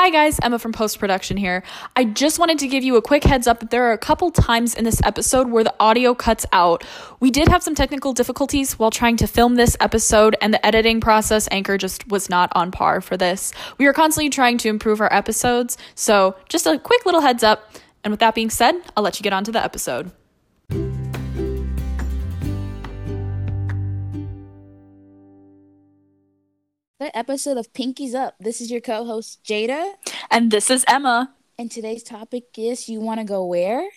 Hi guys, Emma from post production here. I just wanted to give you a quick heads up that there are a couple times in this episode where the audio cuts out. We did have some technical difficulties while trying to film this episode, and the editing process, Anchor just was not on par for this. We are constantly trying to improve our episodes, so just a quick little heads up. And with that being said, I'll let you get on to the episode. The episode of Pinkies Up. This is your co-host Jada, And this is Emma. and today's topic is you want to go where?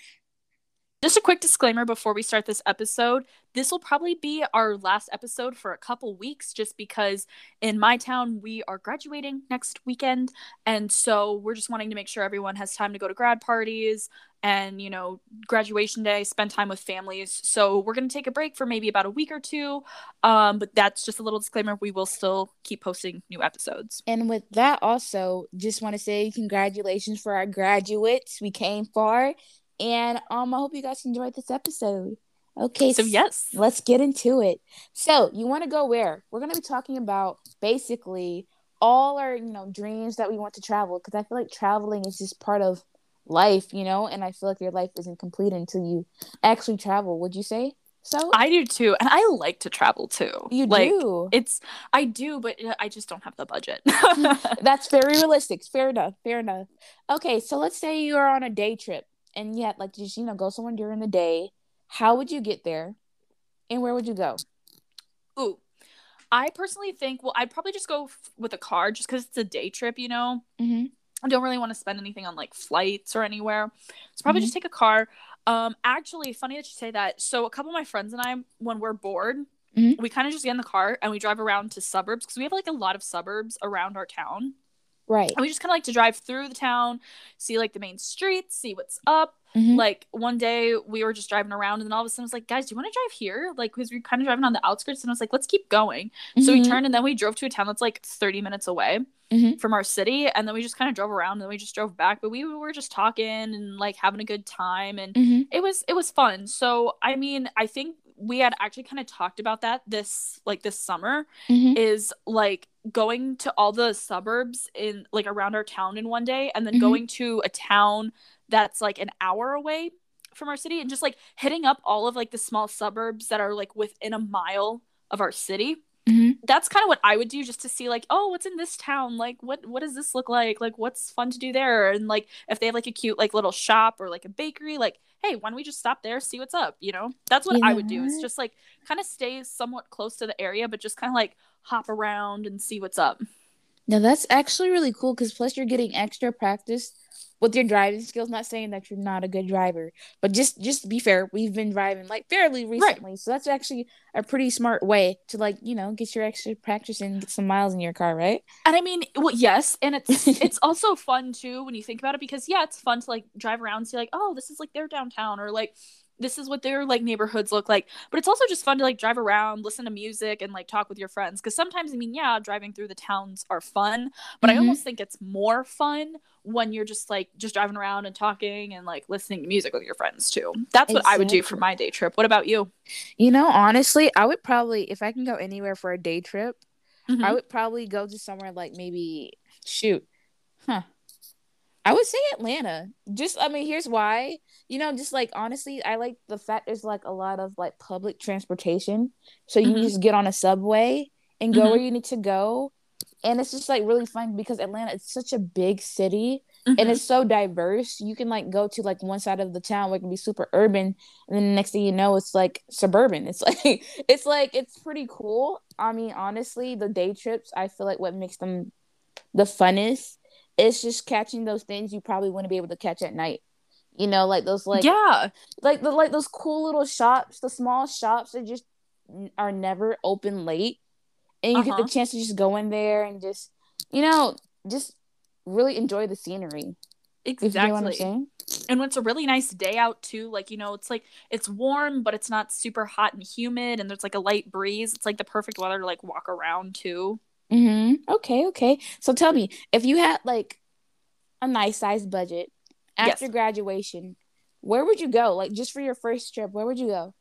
Just a quick disclaimer before we start this episode. This will probably be our last episode for a couple weeks just because in my town we are graduating next weekend. And so we're just wanting to make sure everyone has time to go to grad parties and, you know, graduation day, spend time with families. So we're going to take a break for maybe about a week or two. Um, but that's just a little disclaimer. We will still keep posting new episodes. And with that, also just want to say congratulations for our graduates. We came far, and um, I hope you guys enjoyed this episode. Okay, So, yes. let's get into it. So, you want to go where? We're going to be talking about basically all our, you know, dreams that we want to travel because I feel like traveling is just part of life, you know, and I feel like your life isn't complete until you actually travel. Would you say so? I do too. And I like to travel too. you like, do. It's, I do, but uh, I just don't have the budget. That's very realistic. Fair enough. Fair enough. Okay, so let's say you are on a day trip and yet like just, you know, go somewhere during the day. How would you get there? And where would you go? Ooh. I personally think, well, I'd probably just go f- with a car just because it's a day trip, you know? Mm-hmm. I don't really want to spend anything on like flights or anywhere. So probably Mhm. just take a car. Um, actually, funny that you say that. So a couple of my friends and I, when we're bored, Mhm. we kind of just get in the car and we drive around to suburbs because we have like a lot of suburbs around our town. Right. And we just kind of like to drive through the town, see like the main streets, see what's up. Mhm. Like one day we were just driving around and then all of a sudden I was like, guys, do you want to drive here? Like, because we are kind of driving on the outskirts and I was like, let's keep going. So we Mhm. turned and then we drove to a town that's like 30 minutes away Mhm. from our city. And then we just kind of drove around and then we just drove back. But we were just talking and like having a good time. And Mhm. it was it was fun. So I mean, I think we had actually kind of talked about that this like this summer Mhm. is like going to all the suburbs in like around our town in one day and then Mhm. going to a town that's like an hour away from our city and just like hitting up all of like the small suburbs that are like within a mile of our city Mhm. that's kind of what I would do just to see like, oh, what's in this town? Like what what does this look like? Like what's fun to do there? And like if they have like a cute like little shop or like a bakery, like, hey, why don't we just stop there, see what's up, you know? That's what You I would do. Is just like kind of stay somewhat close to the area, but just kind of like hop around and see what's up. Now that's actually really cool because plus you're getting extra practice with your driving skills. Not saying that you're not a good driver, but just just to be fair, we've been driving like fairly recently, so that's actually a pretty smart way to like you know get your extra practice and get some miles in your car, right? And I mean, well, yes, and it's it's also fun too when you think about it because yeah, it's fun to like drive around and see like, oh, this is like their downtown or like this is what their like neighborhoods look like. But it's also just fun to like drive around, listen to music and like talk with your friends because sometimes I mean, yeah, driving through the towns are fun, but I Mhm. almost think it's more fun when you're just like just driving around and talking and like listening to music with your friends too. That's what I would do for my day trip. What about you? You know, honestly, I would probably if I can go anywhere for a day trip, Mhm. I would probably go to somewhere like maybe shoot. Huh. I would say Atlanta. Just I mean, here's why. You know, just like honestly, I like the fact there's like a lot of like public transportation. So you Mhm. just get on a subway and go Mhm. where you need to go. And it's just like really fun because Atlanta is such a big city Mhm. and it's so diverse. You can like go to like one side of the town where it can be super urban, and then the next thing you know, it's like suburban. It's like it's like it's pretty cool. I mean, honestly, the day trips, I feel like what makes them the funnest is just catching those things you probably wouldn't be able to catch at night. You know, like those like yeah. like the like those cool little shops, the small shops that just are never open late, and you get Uh-huh. the chance to just go in there and just you know just really enjoy the scenery. If you get Exactly. and when it's a really nice day out too like you know it's like it's warm but it's not super hot and humid and there's like a light breeze it's like the perfect weather to like walk around too Mm-hmm. Okay, okay. So tell me, if you had like a nice sized budget after Yes. graduation, where would you go? Like just for your first trip, where would you go?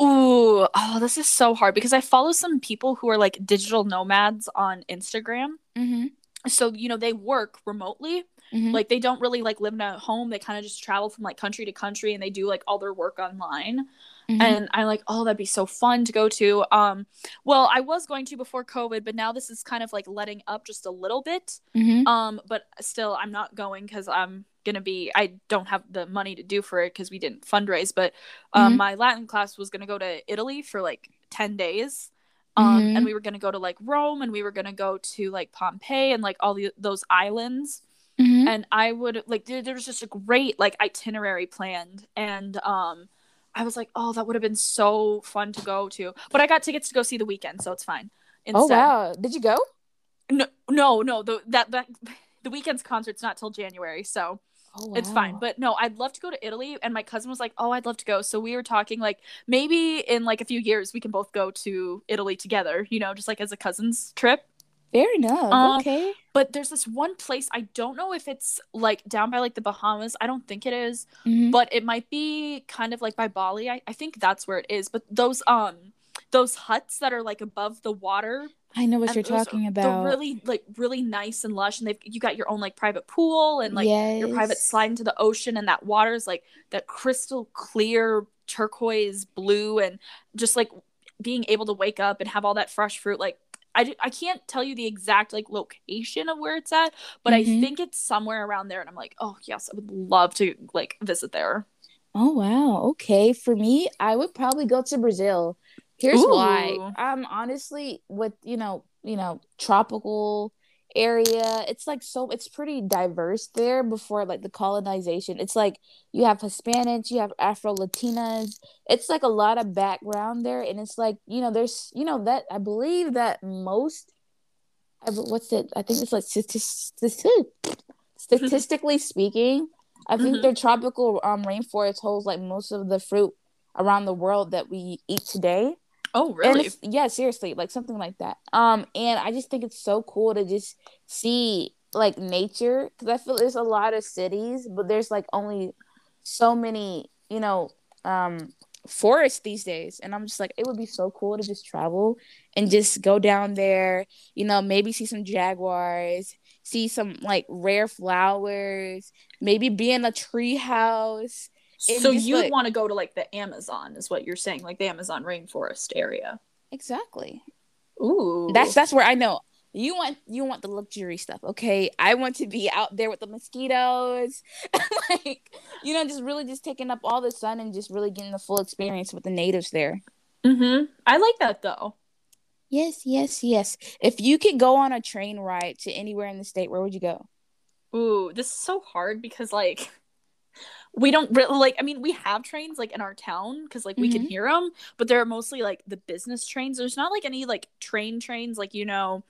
ooh oh this is so hard because i follow some people who are like digital nomads on instagram Mm-hmm. so you know they work remotely Mhm. like they don't really like live in a home they kind of just travel from like country to country and they do like all their work online Mhm. and i'm like oh that'd be so fun to go to um well i was going to before covid but now this is kind of like letting up just a little bit Mhm. um but still i'm not going because i'm gonna be i don't have the money to do for it because we didn't fundraise but um Mhm. my latin class was gonna go to italy for like 10 days um Mhm. and we were gonna go to like rome and we were gonna go to like pompeii and like all the, those islands Mhm. and i would like there, there was just a great like itinerary planned and um i was like oh that would have been so fun to go to. But i got tickets to go see the Weeknd so it's fine. Oh wow! Did you go? no no no. The that that the Weeknd's concert's not till january so Oh, it's fine. But no i'd love to go to italy and my cousin was like oh i'd love to go. So we were talking like maybe in like a few years we can both go to italy together you know just like as a cousin's trip fair enough. Um, okay. but there's this one place i don't know if it's like down by like the bahamas i don't think it is Mhm. but it might be kind of like by bali i, I think that's where it is but those um those huts that are like above the water I know what you're are- talking they're about. really like really nice and lush and they've you got your own like private pool and like your private slide into the ocean and that water is like that crystal clear turquoise blue and just like being able to wake up and have all that fresh fruit like I, I can't tell you the exact like location of where it's at but i Mhm. think it's somewhere around there and i'm like oh yes i would love to like visit there Oh wow. Okay. For me, I would probably go to Brazil. Here's why. Ooh. Um honestly with, you know, you know, tropical area, it's like so it's pretty diverse there before like the colonization. It's like you have Hispanics, you have Afro Latinas. It's like a lot of background there and it's like, you know, there's, you know, that I believe that most what's it? I think it's like statis- statis- statistically speaking, I think Mhm. their tropical um rainforest holds like most of the fruit around the world that we eat today. Oh really yeah, seriously, like something like that. Um, and I just think it's so cool to just see like nature because I feel there's a lot of cities, but there's like only so many, you know, um, forests these days. And I'm just like, it would be so cool to just travel and just go down there, you know, maybe see some jaguars, see some like rare flowers, maybe be in a tree house. So you'd like- want to go to like the amazon is what you're saying like the amazon rainforest area Exactly. ooh That's that's where I know you want you want the luxury stuff. Okay, I want to be out there with the mosquitoes, like you know, just really just taking up all the sun and just really getting the full experience with the natives there. mm-hmm i like that though Yes, yes, yes. If you could go on a train ride to anywhere in the state, where would you go? Ooh, this is so hard because like we don't really like. I mean, we have trains like in our town because like we can Mhm. hear them, but they're mostly like the business trains. There's not like any like train trains like you know,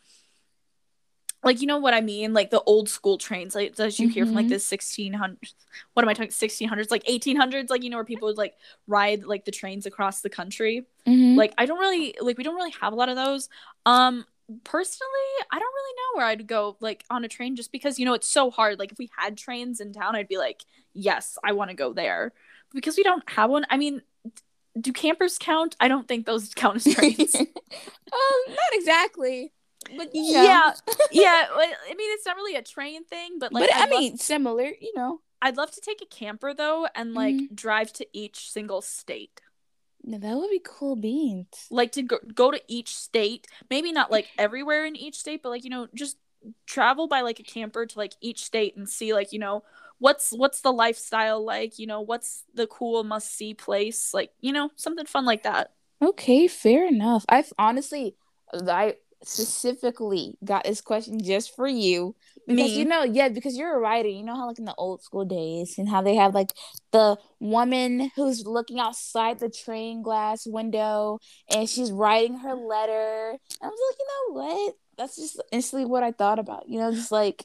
like you know what I mean, like the old school trains like that you hear from like Mhm. the 1600s. What am I talking? 1600s, like 1800s, like you know where people would like ride like the trains across the country Mm-hmm. like i don't really like we don't really have a lot of those um personally i don't really know where i'd go like on a train just because you know it's so hard. Like if we had trains in town i'd be like yes i want to go there. Because we don't have one. I mean do campers count? I don't think those count as trains. Um, not exactly, but you know. yeah. Yeah i mean it's not really a train thing but like but I I'd love- mean, similar, you know. i'd love to take a camper though and like Mhm. drive to each single state that would be cool beans. like to go, go to each state maybe not like everywhere in each state but like you know just travel by like a camper to like each state and see like you know what's what's the lifestyle like you know what's the cool must see place like you know something fun like that Okay, fair enough. I've honestly, I specifically got this question just for you because Me. you know, yeah, because you're a writer. You know how like in the old school days and how they have like the woman who's looking outside the train glass window and she's writing her letter. And I was like, you know what? That's just instantly what I thought about. You know, just like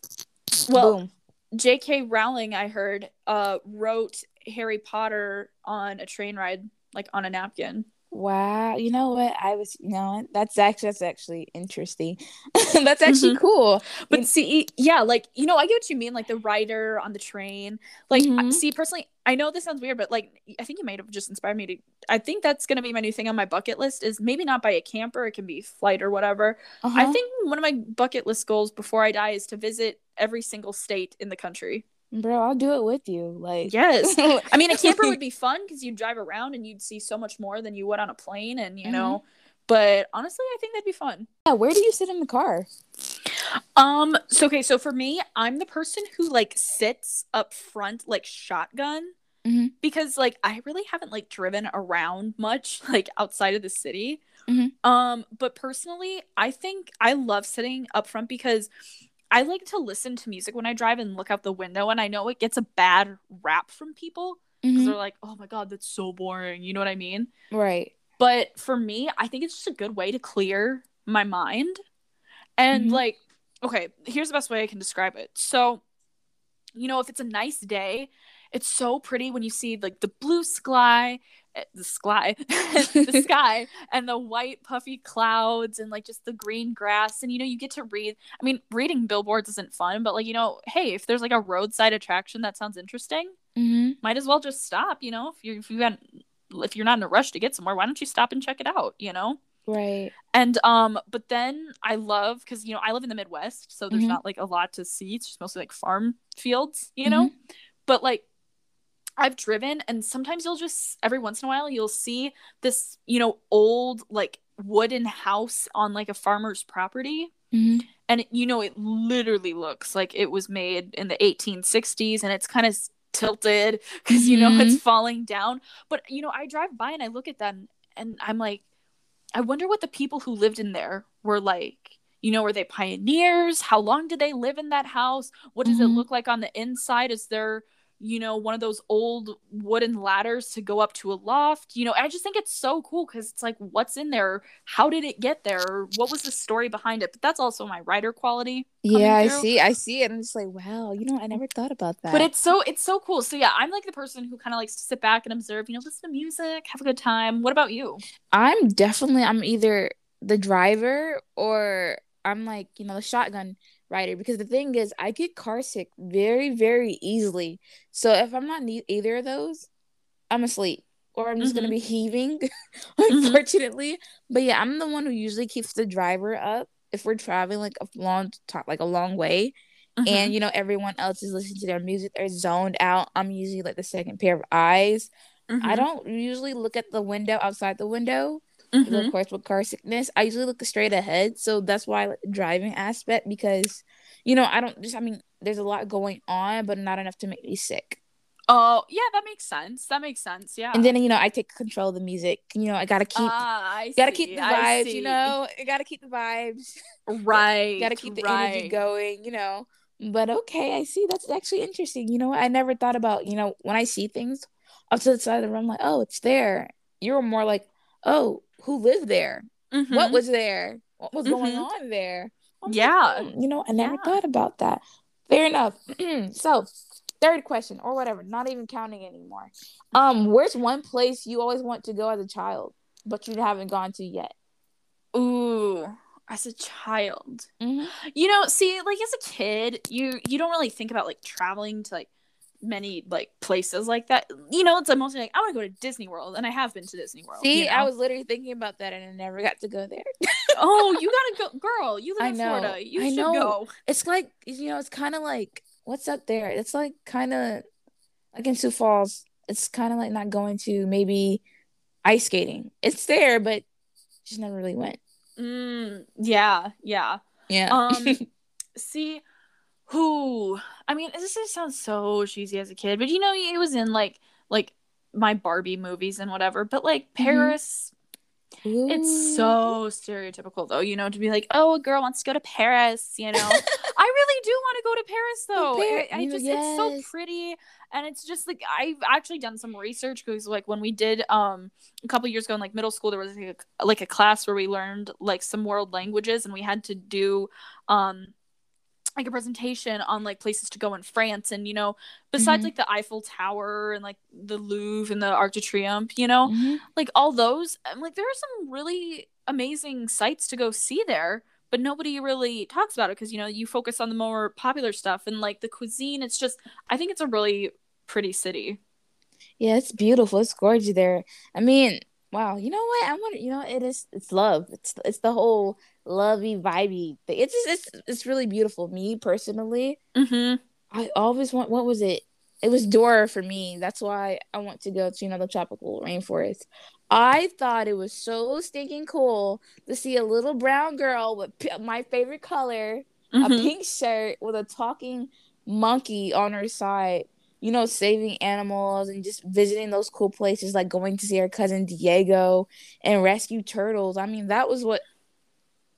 Well, boom. jk rowling i heard uh wrote harry potter on a train ride like on a napkin Wow, you know what? I was, you know, that's actually that's actually interesting. that's actually cool. But You- see, yeah, like you know, I get what you mean, like the rider on the train. Like, Mhm. see, personally, I know this sounds weird, but like I think you might have just inspired me to. I think that's gonna be my new thing on my bucket list. Is maybe not by a camper. It can be flight or whatever. Uh-huh. I think one of my bucket list goals before I die is to visit every single state in the country. Bro, I'll do it with you. Like Yes. I mean, a camper would be fun because you'd drive around and you'd see so much more than you would on a plane, and you Mhm. know. But honestly, I think that'd be fun. yeah. Where do you sit in the car? Um. So okay. So for me, I'm the person who like sits up front, like shotgun, Mhm. because like I really haven't like driven around much, like outside of the city. Mhm. Um. But personally, I think I love sitting up front because I like to listen to music when I drive and look out the window, and I know it gets a bad rap from people because Mhm. they're like, "Oh my god, that's so boring." You know what I mean? Right. But for me, I think it's just a good way to clear my mind. And Mhm. like, okay, here's the best way I can describe it. So, you know, if it's a nice day, it's so pretty when you see like the blue sky, the sky, the sky, and the white puffy clouds, and like just the green grass, and you know, you get to read. I mean, reading billboards isn't fun, but like, you know, hey, if there's like a roadside attraction that sounds interesting, Mm-hmm. might as well just stop. You know, if you're if you got if you're not in a rush to get somewhere, why don't you stop and check it out? You know. Right. And um, but then I love because you know I live in the Midwest, so there's Mhm. not like a lot to see. It's just mostly like farm fields, you know. But like I've driven, and sometimes you'll just every once in a while you'll see this you know old like wooden house on like a farmer's property, Mm-hmm. and you know it literally looks like it was made in the 1860s, and it's kind of tilted because you know it's falling down. But you know I drive by and I look at that, and, and I'm like. I wonder what the people who lived in there were like. You know, were they pioneers? How long did they live in that house? What does it Mhm. look like on the inside? Is there, you know, one of those old wooden ladders to go up to a loft? You know, I just think it's so cool because it's like, what's in there? How did it get there? What was the story behind it? But that's also my writer quality. Yeah, I through. see. I see it. I'm just like, wow. You know, I never thought about that. But it's so it's so cool. So yeah, I'm like the person who kind of likes to sit back and observe. You know, listen to music, have a good time. What about you? I'm definitely I'm either the driver or I'm like, you know, the shotgun rider because the thing is I get car sick very, very easily. So if I'm not need either of those, I'm asleep or I'm just Mhm. gonna be heaving, unfortunately. But yeah, I'm the one who usually keeps the driver up if we're traveling like a long time, like a long way. Mm-hmm. And you know, everyone else is listening to their music, they're zoned out. I'm usually like the second pair of eyes. I Mhm. don't usually look at the window outside the window Mhm. because of course with car sickness i usually look straight ahead so that's why i like driving aspect because you know i don't just i mean there's a lot going on but not enough to make me sick Oh yeah, that makes sense. That makes sense. Yeah. and then you know i take control of the music you know i gotta keep Ah, I gotta see, keep the vibes you know i gotta keep the vibes Right. gotta keep the right. energy going you know but okay i see that's actually interesting you know what i never thought about you know when i see things up to the side of the room I'm like oh it's there you're more like oh who lived there what Mhm. was there? What was going Mhm. on there? I'm like, Yeah. "Hmm, you know, I never Yeah. thought about that. Fair enough. so, third question or whatever, not even counting anymore. Um, where's one place you always want to go as a child, but you haven't gone to yet? Ooh, as a child. Mhm. You know, see, like as a kid, you you don't really think about like traveling to like many like places like that. You know, it's mostly like I want to go to Disney World, and I have been to Disney World. See, you I was literally thinking about that and I never got to go there. oh, you gotta go, girl. You live in. Florida. You I should know. go. It's like you know, it's kind of like what's up there. It's like kind of like in Sioux Falls. It's kind of like not going to maybe ice skating. It's there, but just never really went. Mm, yeah, yeah. Yeah. Um, see, who? I mean, this just sounds so cheesy as a kid, but you know, it was in like like my Barbie movies and whatever. But like Paris, it's so stereotypical though. You know, to be like, oh, a girl wants to go to Paris. You know, I really do want to go to Paris though. I, I just it's so pretty, and it's just like I've actually done some research because like when we did um a couple years ago in like middle school, there was like a, like a class where we learned like some world languages, and we had to do um like a presentation on like places to go in France and you know besides Mhm. like the Eiffel Tower and like the Louvre and the Arc de Triomphe you know Mhm. like all those I'm like there are some really amazing sites to go see there but nobody really talks about it because you know you focus on the more popular stuff and like the cuisine it's just I think it's a really pretty city Yeah, it's beautiful. It's gorgeous there. I mean, wow. You know what? I want. You know, it is. It's love. It's it's the whole lovey vibey thing. It's just, it's it's really beautiful. Me personally, Mm-hmm. I always want. What was it? It was Dora for me. That's why I want to go to know tropical rainforest. I thought it was so stinking cool to see a little brown girl with p- my favorite color, a Mhm. pink shirt with a talking monkey on her side. You know, saving animals and just visiting those cool places, like going to see her cousin Diego and rescue turtles. I mean, that was what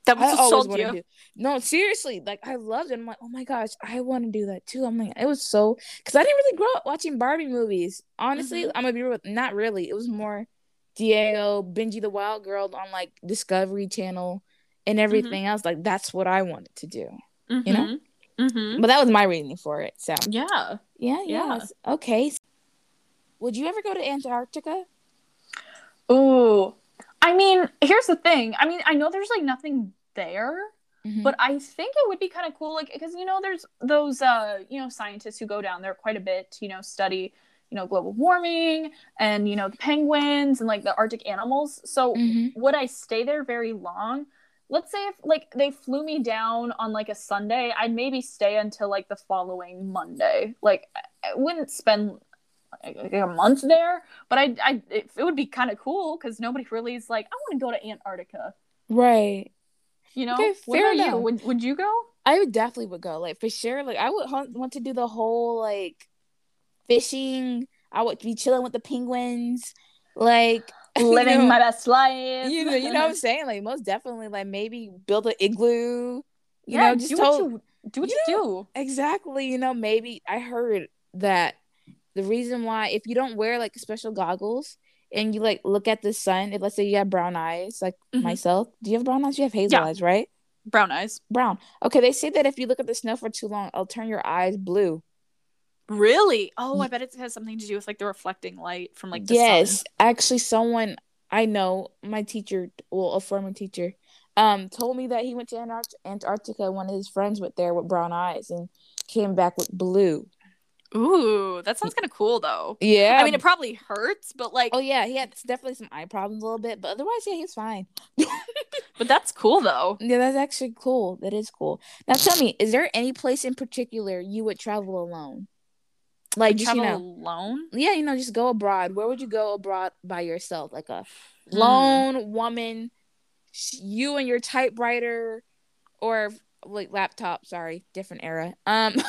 That was what always sold to you. do. No, seriously, like I loved it. I'm like, oh my gosh, I want to do that too. I'm like, it was so because I didn't really grow up watching Barbie movies. Honestly, Mhm. I'm gonna be real, not really. It was more Diego, Bindi the Wild Girl on like Discovery Channel and everything else. Like that's what I wanted to do. You know? Mhm. Mhm. But that was my reasoning for it. So Yeah. yeah, Yeah. yes. Okay. Would you ever go to Antarctica? Ooh. I mean, here's the thing. I mean, I know there's like nothing there, Mhm. but I think it would be kind of cool, like because you know, there's those uh, you know, scientists who go down there quite a bit to you know study you know global warming and you know the penguins and like the Arctic animals. So Mhm. would I stay there very long? Let's say if like they flew me down on like a Sunday, I'd maybe stay until like the following Monday. Like I I wouldn't spend like a month there, but I I it, it would be kind of cool because nobody really is like I want to go to Antarctica. right. You know, Okay, what about you? Would would you go? I would definitely would go. Like for sure. Like I would hunt, want to do the whole like fishing. I would be chilling with the penguins. Like you Living know, my best life. you know, you know what I'm saying? Like most definitely, like maybe build an igloo. You yeah, know, just do told what you do what you you, do. exactly. You know, maybe I heard that the reason why if you don't wear like special goggles and you like look at the sun, if let's say you have brown eyes, like Mhm. myself, do you have brown eyes? You have hazel Yeah. eyes, right? Brown eyes. Brown. Okay, they say that if you look at the snow for too long, it'll turn your eyes blue. Really? Oh, I bet it has something to do with like the reflecting light from like the sun. yes, sun. actually, someone I know, my teacher, well, a former teacher, um, told me that he went to Antarctica. One of his friends went there with brown eyes and came back with blue. Ooh, that sounds kind of cool though. Yeah, I mean, it probably hurts, but like, oh yeah, he had definitely some eye problems a little bit, but otherwise, yeah, he was fine. but that's cool though. Yeah, that's actually cool. That is cool. Now, tell me, is there any place in particular you would travel alone? Like, just you know, alone. yeah, you know, just go abroad. Where would you go abroad by yourself? Like a Hmm. lone woman, you and your typewriter, or like laptop. Sorry, different era. Um,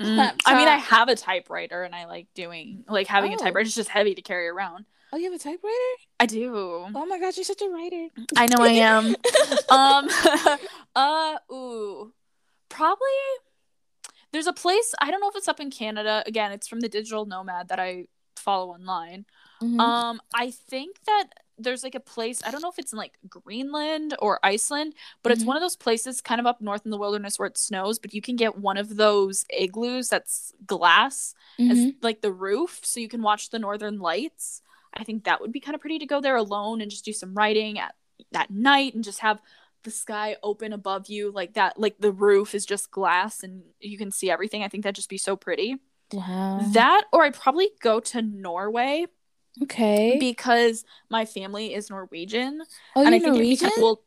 Mm. I mean, I have a typewriter, and I like doing like having a Oh. typewriter. It's just heavy to carry around. Oh, you have a typewriter? I do. Oh my gosh, you're such a writer. I know I am. um, uh, ooh, probably. There's a place I don't know if it's up in Canada. Again, it's from the Digital Nomad that I follow online. Mhm. Um, I think that there's like a place. I don't know if it's in like Greenland or Iceland, but it's Mhm. one of those places kind of up north in the wilderness where it snows. But you can get one of those igloos that's glass as Mhm. like the roof, so you can watch the northern lights. I think that would be kind of pretty to go there alone and just do some writing at that night and just have the sky open above you like that like the roof is just glass and you can see everything. I think that'd just be so pretty. Wow. That or I'd probably go to Norway okay. because my family is Norwegian oh, and I think it'd be Norwegian? cool.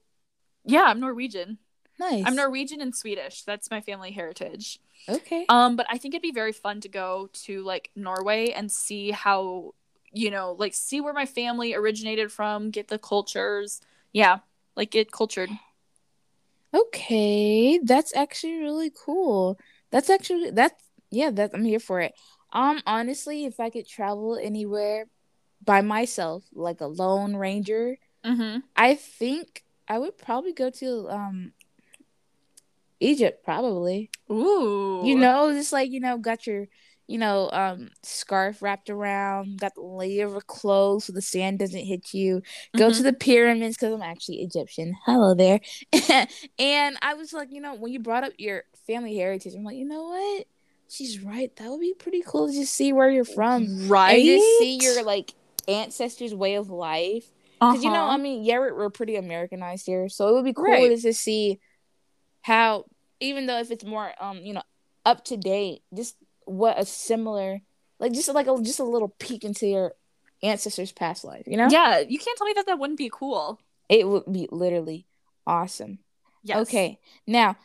Yeah, I'm Norwegian. Nice. I'm Norwegian and Swedish. That's my family heritage. Okay. Um, but I think it'd be very fun to go to like Norway and see how, you know, like see where my family originated from, get the cultures. Yeah, like get cultured. Okay, that's actually really cool. That's actually that's yeah, that I'm here for it. Um honestly, if I could travel anywhere by myself, like a lone ranger, Mm-hmm. I think I would probably go to um Egypt probably. Ooh. You know, just like, you know, got your you know, um, scarf wrapped around, got the layer of clothes so the sand doesn't hit you. Go Mhm. to the pyramids because I'm actually Egyptian. Hello there. and I was like, you know, when you brought up your family heritage, I'm like, you know what? She's right. That would be pretty cool to just see where you're from. right. And just see your like ancestors' way of life. Because you know, Uh-huh. I mean, yeah, we're, we're pretty Americanized here, so it would be cool Right. to see how, even though if it's more, um, you know, up to date, just what a similar like just like a just a little peek into your ancestors' past life. You know? Yeah, you can't tell me that that wouldn't be cool. It would be literally awesome. Yes. Okay, now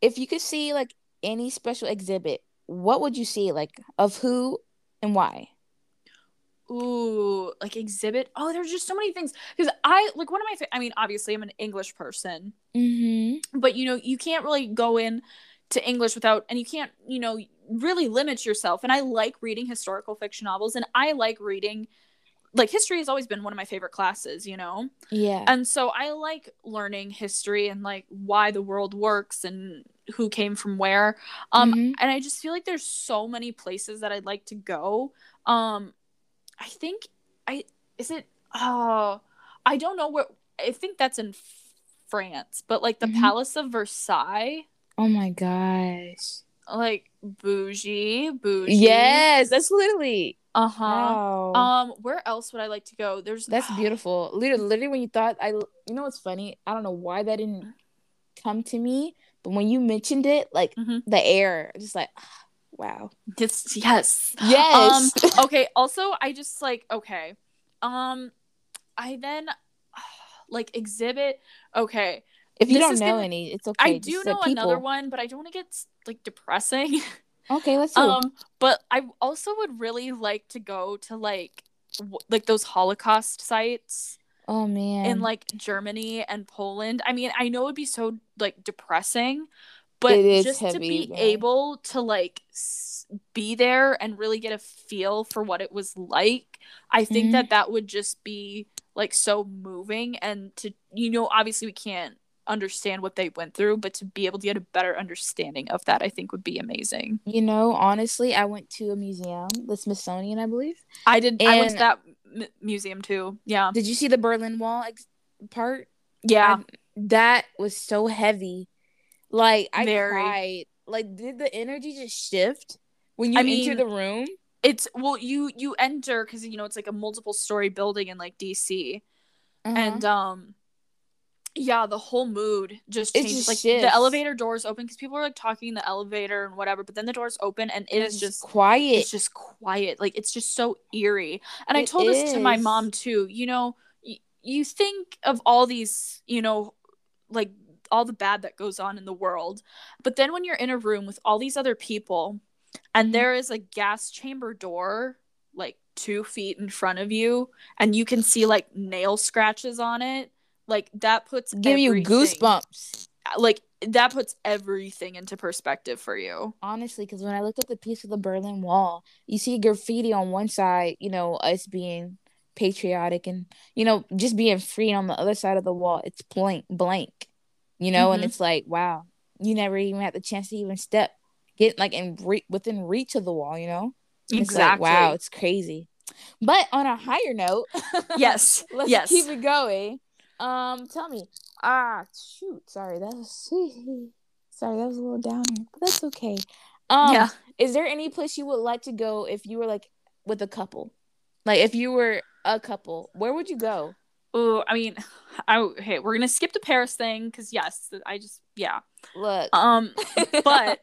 if you could see like any special exhibit, what would you see? Like of who and why? Ooh, like exhibit. Oh, there's just so many things. Because I like one of my. Fa- I mean, obviously, I'm an English person, Mm-hmm. but you know, you can't really go in to English without, and you can't, you know, really limit yourself. And I like reading historical fiction novels, and I like reading. Like history has always been one of my favorite classes, you know. Yeah. And so I like learning history and like why the world works and who came from where. Um Mhm. and I just feel like there's so many places that I'd like to go. Um I think I is it oh I don't know where I think that's in France, but like the Mhm. Palace of Versailles, Oh my gosh. like bougie, bougie. Yes, that's literally. Uh-huh. Wow. Um where else would I like to go? There's that's beautiful. Literally, literally, when you thought I, you know, what's funny? I don't know why that didn't come to me, but when you mentioned it, like Mhm. the air, just like, wow. Yes. Yes. Um okay, also I just like okay. Um I then like exhibit okay. if you this don't know gonna- any, it's okay. I do know another one, but I don't want to get like depressing. Okay, let's do. um but I also would really like to go to like w- like those Holocaust sites oh man. in like Germany and Poland. I mean, I know it'd be so like depressing, but just to be man. able to like be there and really get a feel for what it was like, I think Mhm. that that would just be like so moving and to you know, obviously we can't understand what they went through, but to be able to get a better understanding of that, I think would be amazing. you know, honestly, I went to a museum, the Smithsonian, I believe. I did. I went to that m- museum too. Yeah. Did you see the Berlin Wall ex- part? Yeah. I- that was so heavy. Like I Very. cried. Like did the energy just shift when you I enter mean, the room? it's well you you enter because you know it's like a multiple story building in like dc Uh-huh. and um yeah the whole mood just It changes just like shifts. the elevator doors open because people are like talking in the elevator and whatever but then the doors open and it is just quiet. it's just quiet like it's just so eerie and i It told this to my mom too you know y- you think of all these you know like all the bad that goes on in the world but then when you're in a room with all these other people and Mhm. there is a gas chamber door like two feet in front of you and you can see like nail scratches on it like that puts Give you goosebumps. like that puts everything into perspective for you Honestly, because when I looked at the piece of the Berlin Wall, you see graffiti on one side, you know, us being patriotic and you know just being free. On the other side of the wall, it's blank, blank. You know, and Mhm. it's like, wow, you never even had the chance to even step, get like in re- within reach of the wall. You know, And it's like, wow, it's crazy. But on a higher note, yes let's yes keep it going. Um, tell me, ah, shoot, sorry, that was sorry, that was a little downer, but that's okay. Um, yeah is there any place you would like to go if you were like with a couple? Like if you were a couple, where would you go? Oh, I mean, I okay. We're gonna skip the Paris thing because yes, I just yeah. Look, Um, but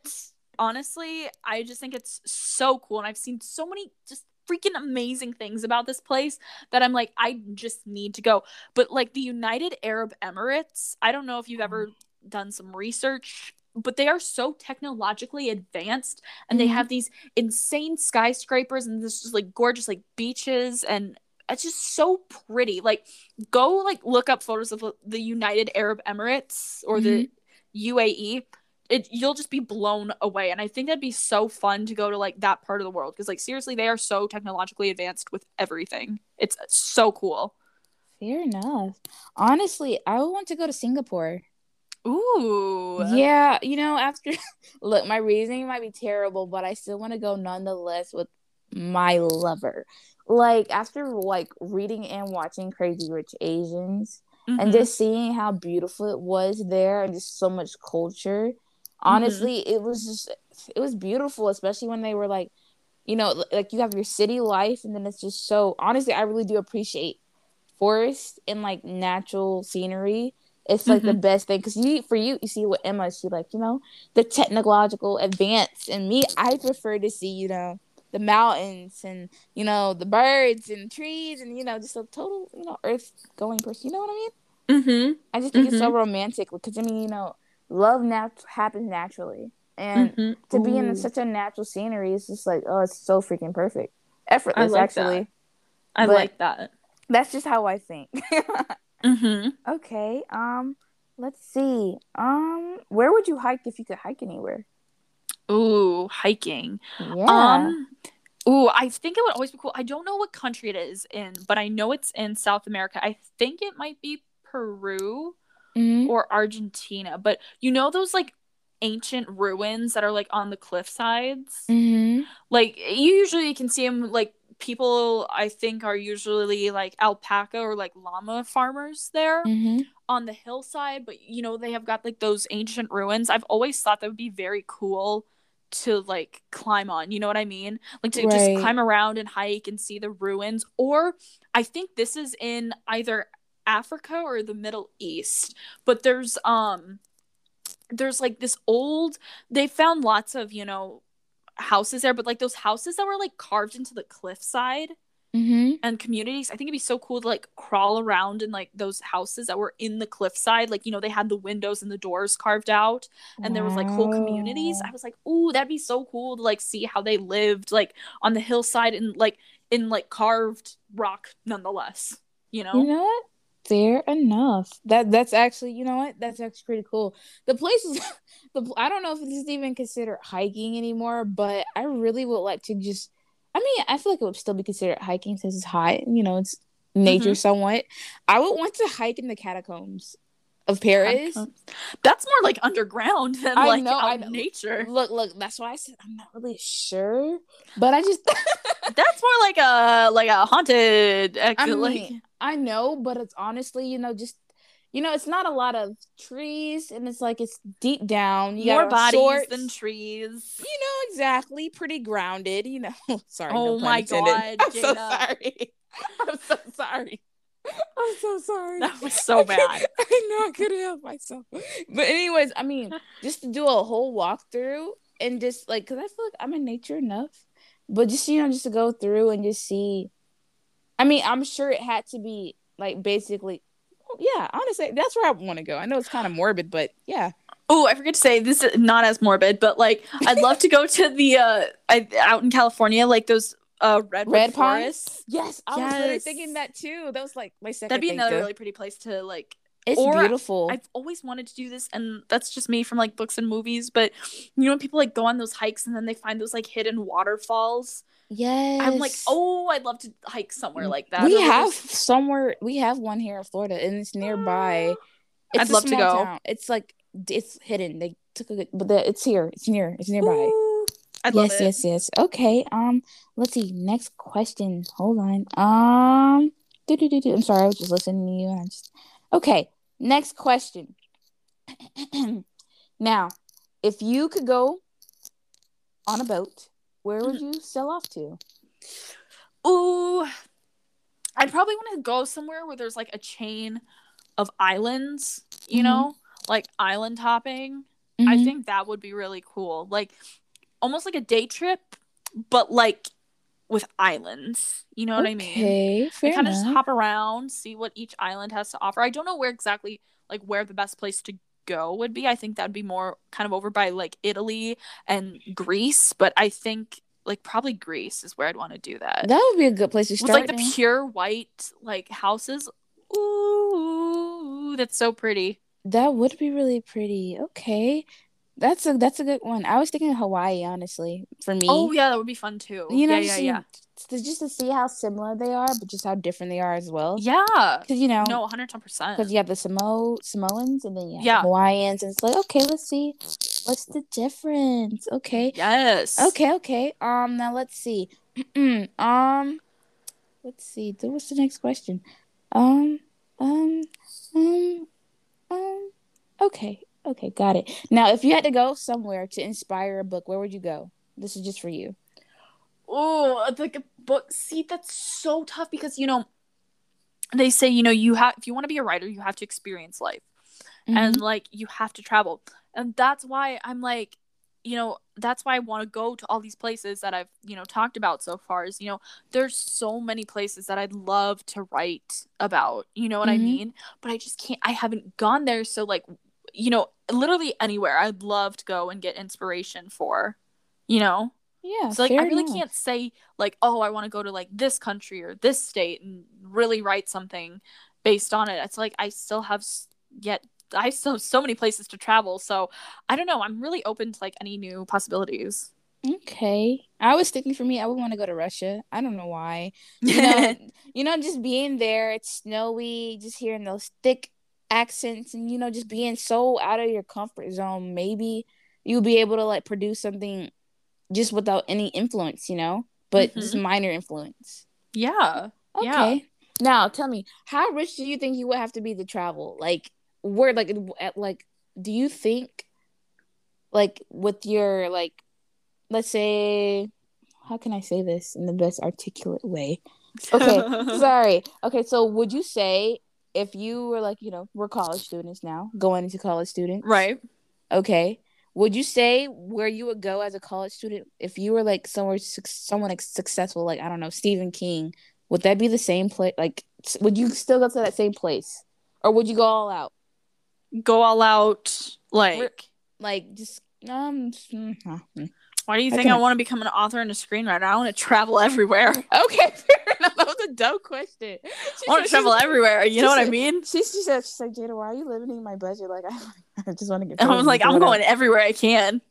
honestly, I just think it's so cool, and I've seen so many just freaking amazing things about this place that I'm like, I just need to go. But like the United Arab Emirates, I don't know if you've ever done some research. But they are so technologically advanced, and they Mhm. have these insane skyscrapers and this just like gorgeous like beaches, and it's just so pretty. Like, go like look up photos of uh, the United Arab Emirates or the mm-hmm. UAE, it you'll just be blown away. And I think that'd be so fun to go to like that part of the world because like seriously, they are so technologically advanced with everything. It's so cool. fair enough. Honestly, I would want to go to Singapore. Ooh. Yeah, you know, after look, my reasoning might be terrible, but I still want to go nonetheless with my lover. Like after like reading and watching Crazy Rich Asians and Mhm. just seeing how beautiful it was there and just so much culture. Honestly, it was just it was beautiful, especially when they were like, you know, like you have your city life and then it's just so honestly, I really do appreciate forest and like natural scenery it's like the best thing because you for you you see what emma she like you know the technological advance and me i prefer to see you know the mountains and you know the birds and trees and you know just a total you know earth going person. You know what I mean? Mm-hmm. I just think Mhm. it's so romantic because I mean you know love nat- happens naturally and Mhm. to be in such a natural scenery is just like oh it's so freaking perfect effortless like actually I but- like that. that's just how I think. Mm-hmm. okay um let's see um where would you hike if you could hike anywhere? Ooh, hiking. Yeah. Um, ooh, I think it would always be cool. I don't know what country it is in, but I know it's in South America. I think it might be Peru Mhm. or Argentina. But you know those like ancient ruins that are like on the cliff sides? Mhm. Like you usually can see them like people I think are usually like alpaca or like llama farmers there Mhm. on the hillside, but you know they have got like those ancient ruins. I've always thought that would be very cool to like climb on. You know what I mean? Like to Right. just climb around and hike and see the ruins. Or I think this is in either Africa or the Middle East. But there's um there's like this old they found lots of, you know, houses there, but like those houses that were like carved into the cliffside Mhm. and communities. I think it'd be so cool to like crawl around in like those houses that were in the cliffside. Like, you know, they had the windows and the doors carved out and there was like whole communities. I was like, ooh, that'd be so cool to like see how they lived like on the hillside and like in like carved rock nonetheless. You know? You know what? Fair enough. That that's actually, you know what? That's actually pretty cool. The place is the I don't know if this is even considered hiking anymore, but I really would like to just I mean, I feel like it would still be considered hiking since it's hot, you know, it's nature Mhm. somewhat. I would want to hike in the catacombs of Paris. That's more like underground than I like know, out I know. nature. Look, look, that's why I said I'm not really sure, but I just That's more like a like a haunted ex- I like I know, but it's honestly, you know, just you know, it's not a lot of trees, and it's like it's deep down. You more got bodies shorts, than trees. You know exactly, pretty grounded. You know, sorry. Oh no my intended. God, I'm so sorry. I'm so sorry. I'm so sorry. That was so I bad. I know I couldn't help myself. But anyways, I mean, just to do a whole walkthrough and just like, cause I feel like I'm in nature enough, but just you know, just to go through and just see. I mean, I'm sure it had to be like basically, yeah. Honestly, that's where I want to go. I know it's kind of morbid, but yeah. Oh, I forget to say this is not as morbid, but like I'd love to go to the uh I, out in California, like those uh redwood Red pines? forests. Yes, I was literally thinking that too. That was like my second. That'd be another too. really pretty place to like. It's or beautiful. I've always wanted to do this, and that's just me from like books and movies. But you know, when people like go on those hikes and then they find those like hidden waterfalls. Yes, I'm like, oh, I'd love to hike somewhere like that. we have somewhere. We have one here in Florida, and it's nearby. It's I'd love to go. town. It's like it's hidden. They took a, good but the, it's here. It's near. It's nearby. Ooh, I'd love yes, it. yes, yes. Okay. Um, let's see. Next question. Hold on. Um. I'm sorry. I was just listening to you, and I just okay. Next question. now, if you could go on a boat, where would Mm-hmm. you sail off to? Ooh, I'd probably want to go somewhere where there's like a chain of islands, you Mhm. know, like island hopping. I Mhm. think that would be really cool. Like almost like a day trip, but like with islands. You know what I mean? Okay, fair kind of just hop around, see what each island has to offer. I don't know where exactly like where the best place to go would be. I think that'd be more kind of over by like Italy and Greece, but I think like probably Greece is where I'd want to do that. That would be a good place to start. With like the now. Eh? pure white like houses. Ooh, that's so pretty. That would be really pretty. Okay. That's a that's a good one. I was thinking Hawaii, honestly, for me. Oh yeah, that would be fun too. You know, yeah, just, yeah, to- just to see how similar they are, but just how different they are as well. yeah. Yeah. Because you know, No, 110%. because you have the Samo Samoans and then you have Yeah. the Hawaiians, and it's like, okay, let's see, what's the difference? Okay, Yes. okay, okay. Um, now let's see. um, let's see. What's the next question? Um, um, um, um. Okay, okay, got it. Now, if you had to go somewhere to inspire a book, where would you go? This is just for you. Oh, like a book. See, that's so tough because you know they say you know you have if you want to be a writer, you have to experience life, and Mhm. like you have to travel, and that's why I'm like, you know, that's why I want to go to all these places that I've, you know, talked about so far is, you know, there's so many places that I'd love to write about, you know what Mhm. I mean? But I just can't I haven't gone there so like, you know, literally anywhere I'd love to go and get inspiration for, you know? Yeah. So like I really enough. can't say like, oh, I want to go to like this country or this state and really write something based on it. It's like I still have yet I still have so many places to travel. So I don't know. I'm really open to like any new possibilities. Okay. I was thinking for me, I would want to go to Russia. I don't know why. You know, you know, just being there, it's snowy, just hearing those thick accents and you know, just being so out of your comfort zone, maybe you'll be able to like produce something just without any influence, you know? But just mm-hmm. minor influence. yeah. Okay. Yeah. Now tell me, how rich do you think you would have to be to travel? Like where like at like do you think like with your like let's say how can I say this in the best articulate way? Okay, sorry. Okay, so would you say if you were like, you know, we're college students now, going into college students. right. Okay. Would you say where you would go as a college student if you were like somewhere someone like successful like I don't know, Stephen King, would that be the same place like would you still go to that same place or would you go all out? Go all out. Like, Like just um mm, uh, mm. why do you I think I want to become an author and a screenwriter? I want to travel everywhere. Okay. That was a dumb question. She I want to travel everywhere. You know what I mean? She, she said, she's like, Jada, why are you limiting my budget? Like, I, I just want to get. I was like, I'm whatever." going everywhere I can.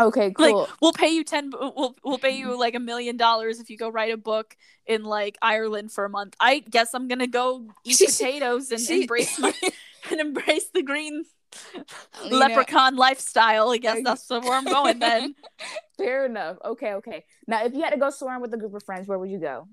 Okay, Like, cool. we'll pay you ten. We'll we'll pay you like a million dollars if you go write a book in like Ireland for a month. I guess I'm gonna go eat She- potatoes and she- embrace my and embrace the green You know- leprechaun lifestyle. I guess that's where I'm going then. Fair enough. Okay, okay. Now, if you had to go somewhere with a group of friends, where would you go?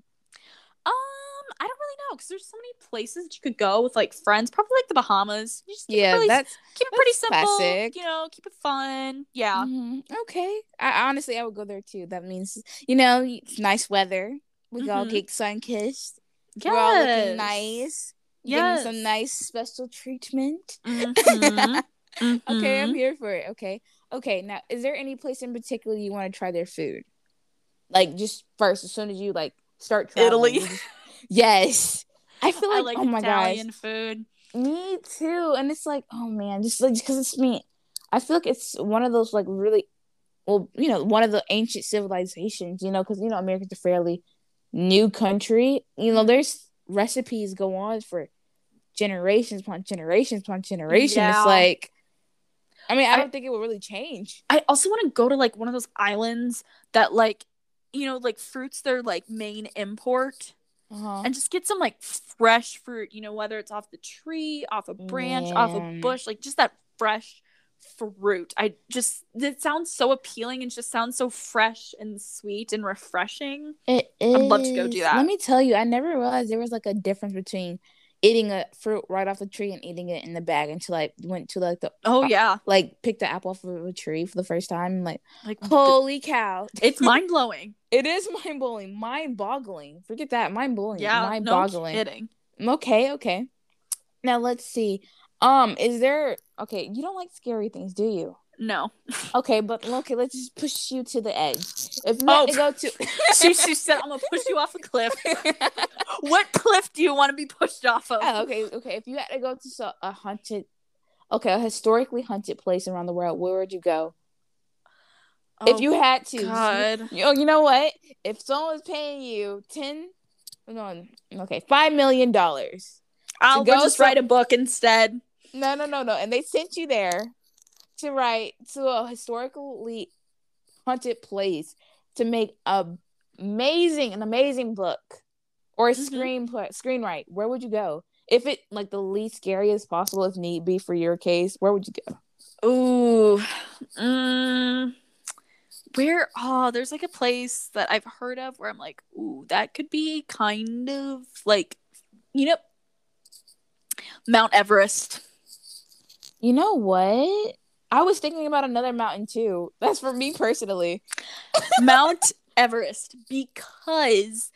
I don't really know because there's so many places that you could go with like friends. Probably like the Bahamas. You just keep it really, that's keep it pretty simple. classic. You know, keep it fun. Yeah. Mhm. okay. I honestly, I would go there too. That means you know, it's nice weather. We could all get sun kissed. Yes. We're all looking nice. Yes. Getting some nice special treatment. Mhm. Okay, I'm Mhm. here for it. Okay. Okay. Now, is there any place in particular you want to try their food? Like just first, as soon as you like start traveling. Italy. yes. I feel like, I like oh my Italian gosh, food. me too. And it's like, oh man, just like because it's me. I feel like it's one of those like really, well, you know, one of the ancient civilizations. You know, because you know America's a fairly new country. You know, there's recipes go on for generations upon generations upon generations. Yeah. It's like, I mean, I I- don't think it will really change. I also want to go to like one of those islands that like you know like fruits their like main import Uh-huh. and just get some like fresh fruit, you know, whether it's off the tree, off a branch, off a bush, like just that fresh fruit. I just it sounds so appealing and just sounds so fresh and sweet and refreshing. It is. I'd love to go do that. Let me tell you, I never realized there was like a difference between eating a fruit right off the tree and eating it in the bag until I went to like the Oh yeah. like picked the apple off of a tree for the first time. and, Like, Like holy cow! it's mind blowing. It is mind blowing, mind boggling. Forget that, mind blowing. Yeah. mind No boggling. kidding. Okay, okay. Now let's see. Um, is there okay? You don't like scary things, do you? No. Okay, but okay, let's just push you to the edge. If not, Oh. go to, she, she said I'm gonna push you off a cliff. what cliff do you want to be pushed off of? Oh, okay, okay. If you had to go to so, a haunted, okay, a historically haunted place around the world, where would you go? if Oh, you had to, God. you, oh, you know what? If someone was paying you ten, no, okay, five million dollars. I'll go just some- write a book instead. No, no, no, no, and they sent you there to write to a historically haunted place to make a amazing an amazing book or a Mhm. screenplay screenwrite. Where would you go? If it like the least scary as possible, if need be for your case, where would you go? Ooh. Mm, where oh, there's like a place that I've heard of where I'm like, ooh, that could be kind of like you know Mount Everest. You know what? I was thinking about another mountain too. That's for me personally. Mount Everest because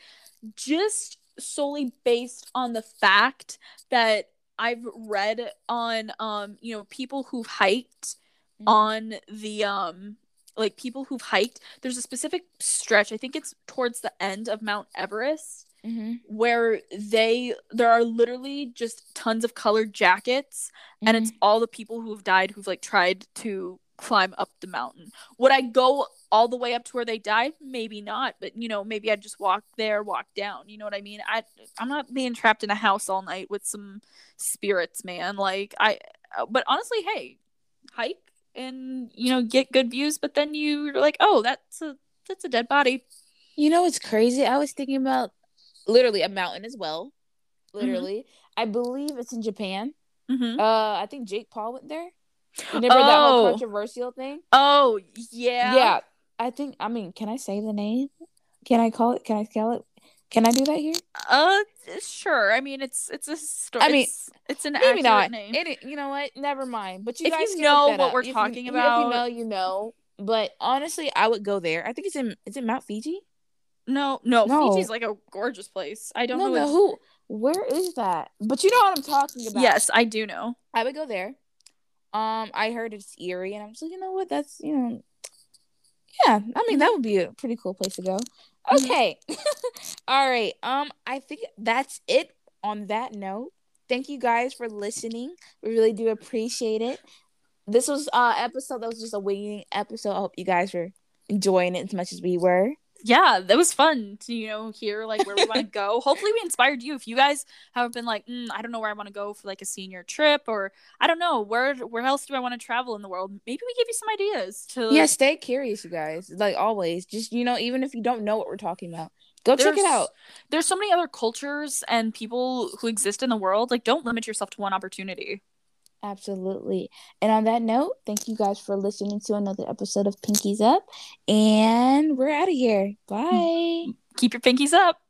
just solely based on the fact that I've read on um you know people who've hiked Mhm. on the um like people who've hiked. There's a specific stretch. I think it's towards the end of Mount Everest Mm-hmm. where they there are literally just tons of colored jackets and Mm-hmm. it's all the people who've died who've like tried to climb up the mountain. Would I go all the way up to where they died? Maybe not, but you know, maybe I'd just walk there, walk down. You know what I mean? I I'm not being trapped in a house all night with some spirits, man. Like I uh, but honestly, hey, hike and you know, get good views, but then you're like, "Oh, that's a that's a dead body." You know what's crazy? I was thinking about literally a mountain as well. Literally, I believe it's in Japan. Mhm. Uh, I think Jake Paul went there. Remember that whole Oh. controversial thing? Oh, yeah. Yeah. I think. I mean, can I say the name? Can I call it? Can I call it? Can I do that here? Uh, sure. I mean, it's it's a story. I mean, it's, it's an Maybe not. name. It, you know what? Never mind. But you If guys you know what up. we're If you- talking If about- you know, you know. But honestly, I would go there. I think it's in. Is it Mount Fiji? No, no, No. Fiji's like a gorgeous place. I don't No, know. no. if- Who? Where is that? But you know what I'm talking about. Yes, I do know. I would go there. Um, I heard it's eerie, and I'm just like, you know what? That's you know, yeah. I mean, that would be a pretty cool place to go. Mhm. Okay, all right. Um, I think that's it. On that note, thank you guys for listening. We really do appreciate it. This was uh episode that was just a winging episode. I hope you guys were enjoying it as much as we were. Yeah, that was fun to you know hear like where we want to go. Hopefully, we inspired you. If you guys have been like, mm, I don't know where I want to go for like a senior trip, or I don't know where where else do I want to travel in the world. Maybe we give you some ideas to. Yeah, stay curious, you guys. Like always, just you know, even if you don't know what we're talking about, go check it out. There's so many other cultures and people who exist in the world. Like, don't limit yourself to one opportunity. Absolutely. And on that note, thank you guys for listening to another episode of Pinkies Up. And we're out of here. Mm. Bye. Keep your pinkies up.